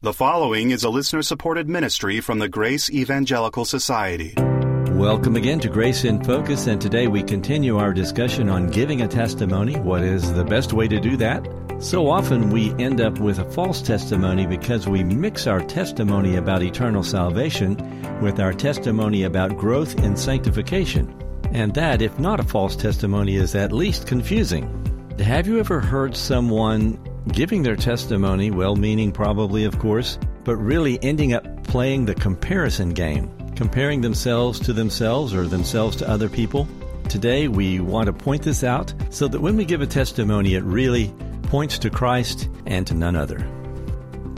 The following is a listener supported ministry from the Grace Evangelical Society. Welcome again to Grace in Focus, and today we continue our discussion on giving a testimony. What is the best way to do that? So often we end up with a false testimony because we mix our testimony about eternal salvation with our testimony about growth in sanctification. And that, if not a false testimony, is at least confusing. Have you ever heard someone giving their testimony, well meaning probably, of course, but really ending up playing the comparison game, comparing themselves to themselves or themselves to other people. Today, we want to point this out so that when we give a testimony, it really points to Christ and to none other.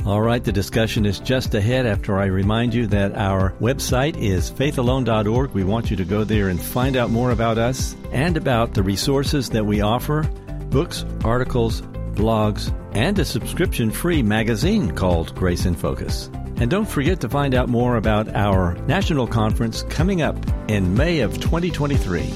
All right, the discussion is just ahead after I remind you that our website is faithalone.org. We want you to go there and find out more about us and about the resources that we offer books, articles, blogs, and a subscription free magazine called Grace in Focus. And don't forget to find out more about our national conference coming up in May of 2023.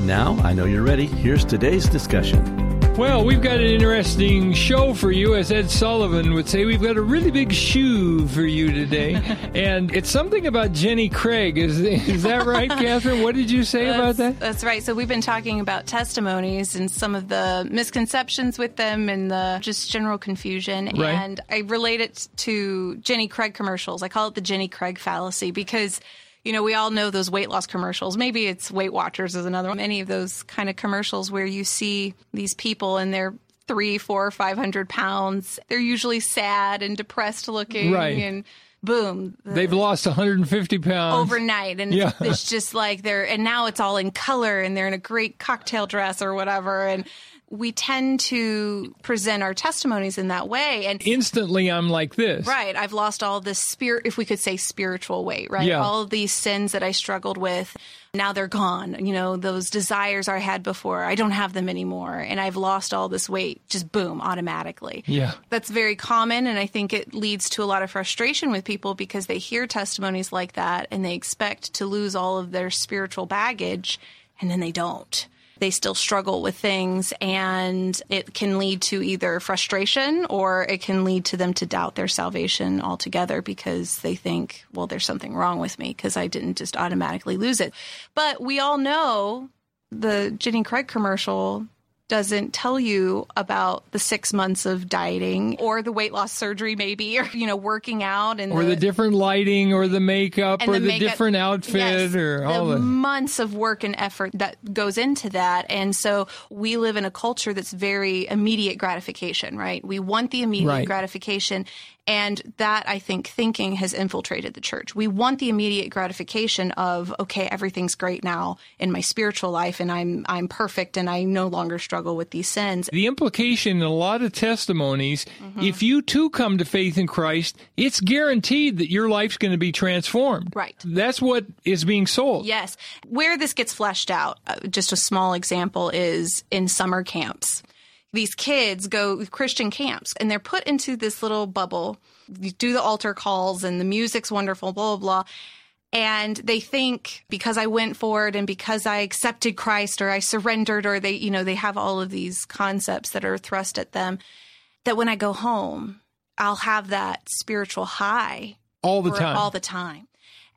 Now, I know you're ready. Here's today's discussion. Well, we've got an interesting show for you, as Ed Sullivan would say. We've got a really big shoe for you today. and it's something about Jenny Craig. Is, is that right, Catherine? What did you say that's, about that? That's right. So we've been talking about testimonies and some of the misconceptions with them and the just general confusion. Right. And I relate it to Jenny Craig commercials. I call it the Jenny Craig fallacy because you know, we all know those weight loss commercials. Maybe it's Weight Watchers is another one. Any of those kind of commercials where you see these people and they're three, four, five hundred pounds. They're usually sad and depressed looking, Right. and boom, They've lost 150 pounds. overnight and Yeah. it's just like they're and now it's all in color and they're in a great cocktail dress or whatever and we tend to present our testimonies in that way and Instantly, I'm like this. Right. I've lost all this spirit, if we could say spiritual weight, right? Yeah. All of these sins that I struggled with, now they're gone. You know, those desires I had before, I don't have them anymore. And I've lost all this weight, just boom, automatically. Yeah. That's very common. And I think it leads to a lot of frustration with people because they hear testimonies like that and they expect to lose all of their spiritual baggage and then they don't they still struggle with things and it can lead to either frustration or it can lead to them to doubt their salvation altogether because they think, well, there's something wrong with me because I didn't just automatically lose it. But we all know the Jenny Craig commercial doesn't tell you about the six months of dieting or the weight loss surgery maybe or you know working out and Or the different lighting, or the makeup, or the, makeup- different outfit, yes, or the all the. months of work and effort that goes into that. And so we live in a culture that's very immediate gratification, right? We want the immediate Right. gratification. And that, I think, thinking has infiltrated the church. We want the immediate gratification of, okay, everything's great now in my spiritual life and I'm, I'm perfect and I no longer struggle with these sins. The implication in a lot of testimonies, Mm-hmm. if you too come to faith in Christ, it's guaranteed that your life's going to be transformed. Right. That's what is being sold. Yes. Where this gets fleshed out, uh, just a small example is in summer camps. These kids go Christian camps and they're put into this little bubble. You do the altar calls and the music's wonderful, blah, blah, blah. And they think because I went forward and because I accepted Christ or I surrendered or they, you know, they have all of these concepts that are thrust at them that when I go home, I'll have that spiritual high All the time. all the time.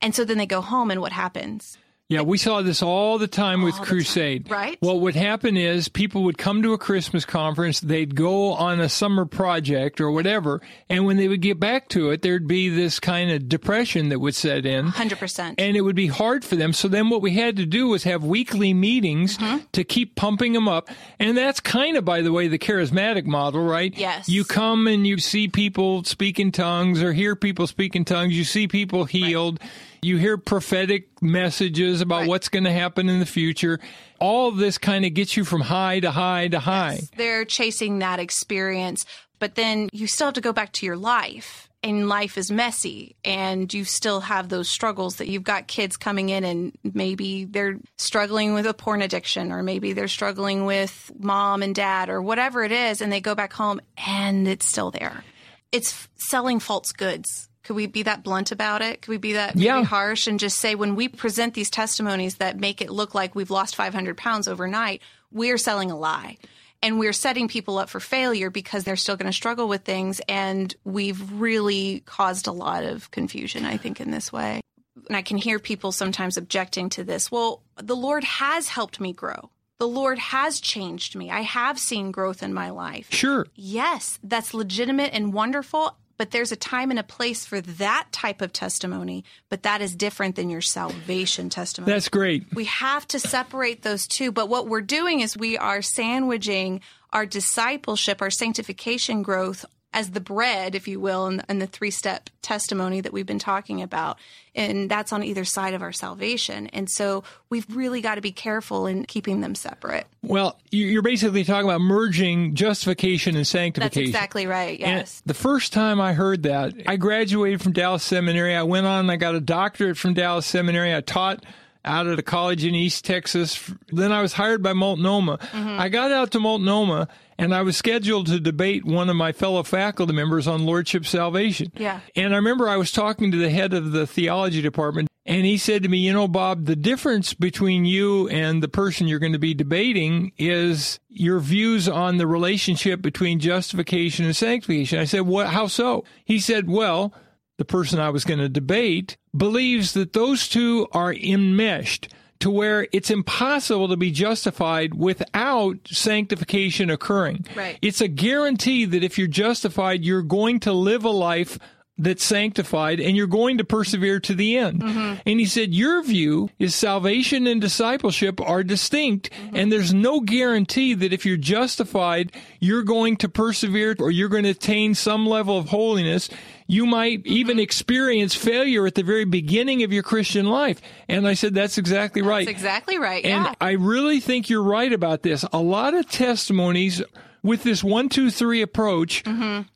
And so then they go home and what happens? Yeah, we saw this all the time with All the Crusade. time, right? What would happen is people would come to a Christmas conference, they'd go on a summer project or whatever, and when they would get back to it, there'd be this kind of depression that would set in. 100%. And it would be hard for them. So then what we had to do was have weekly meetings Mm-hmm. to keep pumping them up. And that's kind of, by the way, the charismatic model, right? Yes. You come and you see people speak in tongues or hear people speak in tongues. You see people healed. You hear prophetic messages about Right. what's going to happen in the future. All of this kind of gets you from high to high to high. They're chasing that experience, but then you still have to go back to your life. And life is messy, and you still have those struggles that you've got kids coming in, and maybe they're struggling with a porn addiction, or maybe they're struggling with mom and dad, or whatever it is, and they go back home and it's still there. It's selling false goods. Could we be that blunt about it? Could we be that Yeah. harsh and just say when we present these testimonies that make it look like we've lost 500 pounds overnight, we're selling a lie. And we're setting people up for failure because they're still going to struggle with things. And we've really caused a lot of confusion, I think, in this way. And I can hear people sometimes objecting to this. Well, the Lord has helped me grow. The Lord has changed me. I have seen growth in my life. Sure. Yes, that's legitimate and wonderful, but there's a time and a place for that type of testimony, but that is different than your salvation testimony. That's great. We have to separate those two. But what we're doing is we are sandwiching our discipleship, our sanctification growth as the bread, if you will, in, in the three step testimony that we've been talking about. And that's on either side of our salvation. And so we've really got to be careful in keeping them separate. Well, you- you're basically talking about merging justification and sanctification. That's exactly right. And Yes. the first time I heard that, I graduated from Dallas Seminary. I went on I got a doctorate from Dallas Seminary. I taught out at a college in East Texas. Then I was hired by Multnomah. Mm-hmm. I got out to Multnomah and I was scheduled to debate one of my fellow faculty members on Lordship Salvation. Yeah. And I remember I was talking to the head of the theology department and he said to me, you know, Bob, the difference between you and the person you're going to be debating is your views on the relationship between justification and sanctification. I said, what, how so? He said, well, the person I was going to debate believes that those two are enmeshed to where it's impossible to be justified without sanctification occurring. Right. It's a guarantee that if you're justified, you're going to live a life that's sanctified and you're going to persevere to the end. Mm-hmm. And he said, Your view is salvation and discipleship are distinct, mm-hmm. and there's no guarantee that if you're justified, you're going to persevere or you're going to attain some level of holiness. You might even mm-hmm. experience failure at the very beginning of your Christian life. And I said, That's exactly right. That's exactly right. And yeah. I really think you're right about this. A lot of testimonies with this one, two, three approach,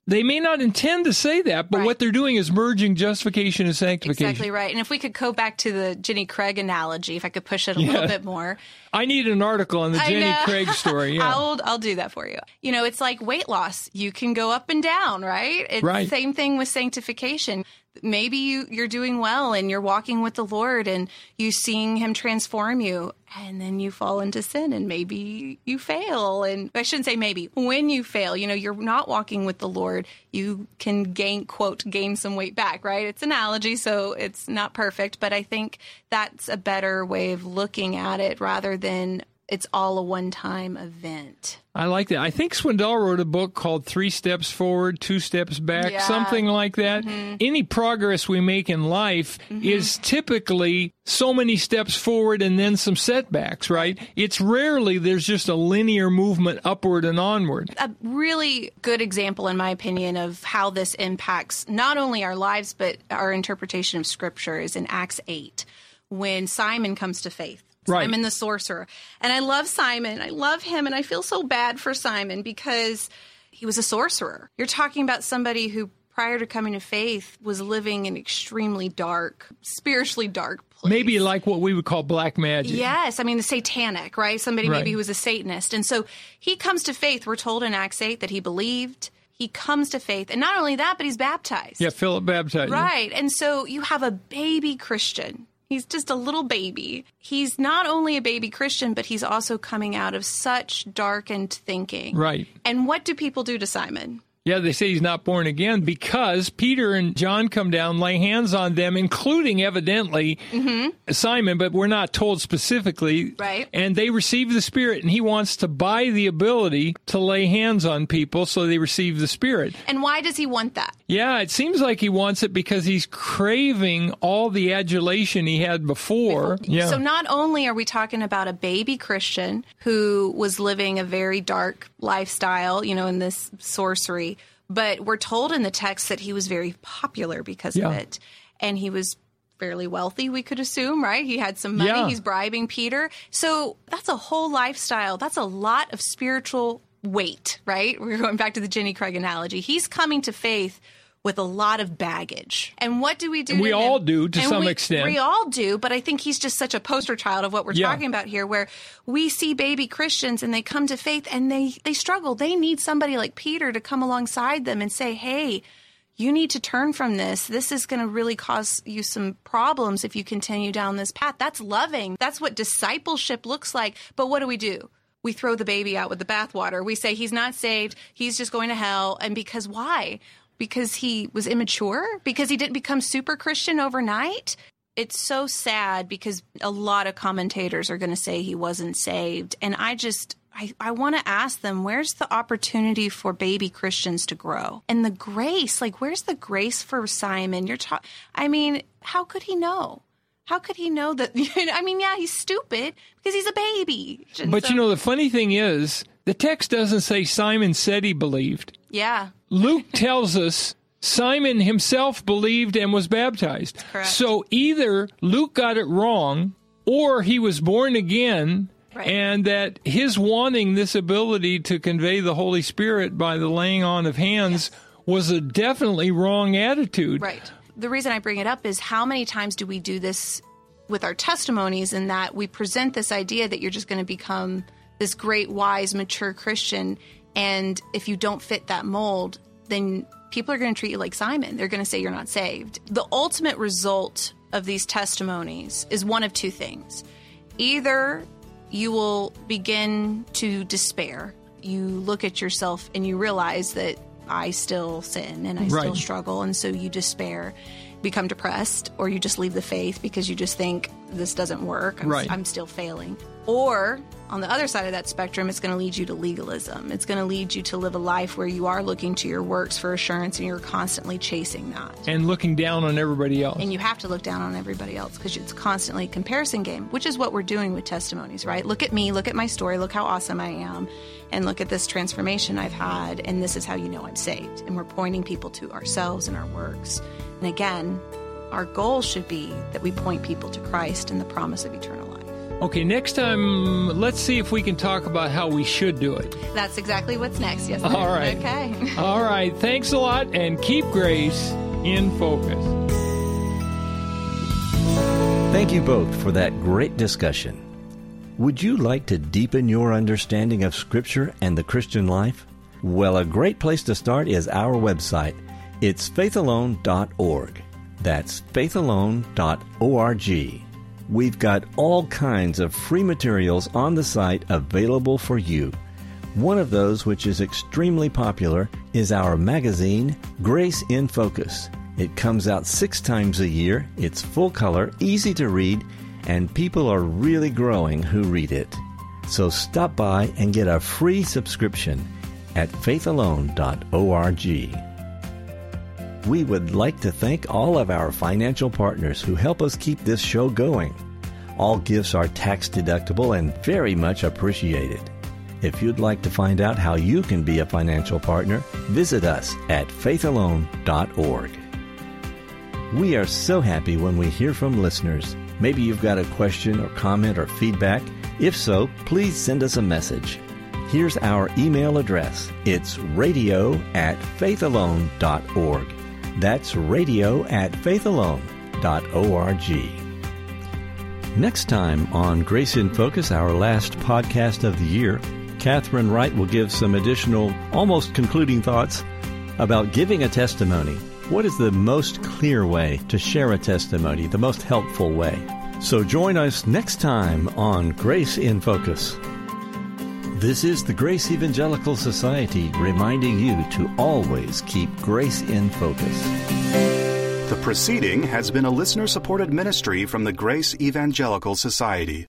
they may not intend to say that, but Mm-hmm. Right. what they're doing is merging justification and sanctification. Exactly right. And if we could go back to the Jenny Craig analogy, if I could push it a little bit more. I need an article on the I Jenny know. Craig story. Yeah. I'll I'll do that for you. You know, it's like weight loss. You can go up and down, right? It's Right. same thing with sanctification. Maybe you you're doing well and you're walking with the Lord and you seeing him transform you and then you fall into sin and maybe you fail and I shouldn't say maybe. When you fail, you know, you're not walking with the Lord, you can gain quote gain some weight back, right? It's analogy, so it's not perfect, but I think that's a better way of looking at it rather than it's all a one time event. I like that. I think Swindoll wrote a book called Three Steps Forward, Two Steps Back, Yeah. Mm-hmm. something like that. Any progress we make in life is typically so many steps forward and then some setbacks, right? It's rarely there's just a linear movement upward and onward. A really good example, in my opinion, of how this impacts not only our lives but our interpretation of Scripture is in Acts 8 when Simon comes to faith. Right. Simon the sorcerer. And I love Simon. I love him. And I feel so bad for Simon because he was a sorcerer. You're talking about somebody who, prior to coming to faith, was living in extremely dark, spiritually dark place. Maybe like what we would call black magic. Yes, I mean the satanic, right? Somebody Right. maybe who was a Satanist. And so he comes to faith. We're told in Acts 8 that he believed. He comes to faith. And not only that, but he's baptized. Yeah, Philip baptized. Right. And so you have a baby Christian. He's just a little baby. He's not only a baby Christian, but he's also coming out of such darkened thinking. Right. And what do people do to Simon? Yeah, they say he's not born again because Peter and John come down, lay hands on them, including evidently mm-hmm. Simon, but we're not told specifically. Right. And they receive the Spirit, and he wants to buy the ability to lay hands on people so they receive the Spirit. And why does he want that? Yeah, it seems like he wants it because he's craving all the adulation he had before. Yeah. So not only are we talking about a baby Christian who was living a very dark lifestyle, you know, in this sorcery, but we're told in the text that he was very popular because Yeah. of it. And he was fairly wealthy, we could assume, right? He had some money, Yeah. he's bribing Peter. So that's a whole lifestyle. That's a lot of spiritual weight, right? We're going back to the Jenny Craig analogy. He's coming to faith with a lot of baggage. And what do we do? We to all him? do, to And some we- extent. We all do, but I think he's just such a poster child of what we're Yeah. talking about here, where we see baby Christians and they come to faith and they, they struggle. They need somebody like Peter to come alongside them and say, hey, you need to turn from this. This is going to really cause you some problems if you continue down this path. That's loving. That's what discipleship looks like. But what do we do? we throw the baby out with the bathwater. We say he's not saved, he's just going to hell. And because why? Because he was immature? Because he didn't become super Christian overnight? It's so sad because a lot of commentators are going to say he wasn't saved. And I just, I, I want to ask them, where's the opportunity for baby Christians to grow? And the grace, like, where's the grace for Simon? You're talking, I mean, how could he know? How could he know that? I mean, yeah, he's stupid because he's a baby. And But so- you know, the funny thing is, the text doesn't say Simon said he believed. Yeah, Luke tells us Simon himself believed and was baptized. Correct. So either Luke got it wrong or he was born again. Right. And that his wanting this ability to convey the Holy Spirit by the laying on of hands was a definitely wrong attitude. Right. The reason I bring it up is how many times do we do this with our testimonies in that we present this idea that you're just going to become this great, wise, mature Christian. And if you don't fit that mold, then people are going to treat you like Simon. They're going to say you're not saved. The ultimate result of these testimonies is one of two things. Either you will begin to despair. You look at yourself and you realize that I still sin and I still struggle, and so you despair, become depressed, or you just leave the faith because you just think this doesn't work. I'm, Right. I'm still failing. Or on the other side of that spectrum, it's going to lead you to legalism. It's going to lead you to live a life where you are looking to your works for assurance and you're constantly chasing that. And looking down on everybody else. And you have to look down on everybody else because it's constantly a comparison game, which is what we're doing with testimonies, right? Look at me, look at my story, look how awesome I am, and look at this transformation I've had, and this is how you know I'm saved. And we're pointing people to ourselves and our works. And again, our goal should be that we point people to Christ and the promise of eternal life. Okay, next time, let's see if we can talk about how we should do it. That's exactly what's next. Yes. All right. Okay. All right. Thanks a lot and keep grace in focus. Thank you both for that great discussion. Would you like to deepen your understanding of Scripture and the Christian life? Well, a great place to start is our website. It's faithalone.org. That's faithalone.org. We've got all kinds of free materials on the site available for you. One of those, which is extremely popular, is our magazine, Grace in Focus. It comes out six times a year, it's full color, easy to read, and people are really growing who read it. So stop by and get a free subscription at faithalone.org. We would like to thank all of our financial partners who help us keep this show going. All gifts are tax deductible and very much appreciated. If you'd like to find out how you can be a financial partner, visit us at faithalone.org. We are so happy when we hear from listeners. Maybe you've got a question or comment or feedback. If so, please send us a message. Here's our email address. It's radio at faithalone.org. That's radio at faithalone.org. Next time on Grace in Focus, our last podcast of the year, Catherine Wright will give some additional, almost concluding thoughts about giving a testimony. What is the most clear way to share a testimony, the most helpful way? So join us next time on Grace in Focus. This is the Grace Evangelical Society reminding you to always keep grace in focus. The proceeding has been a listener supported ministry from the Grace Evangelical Society.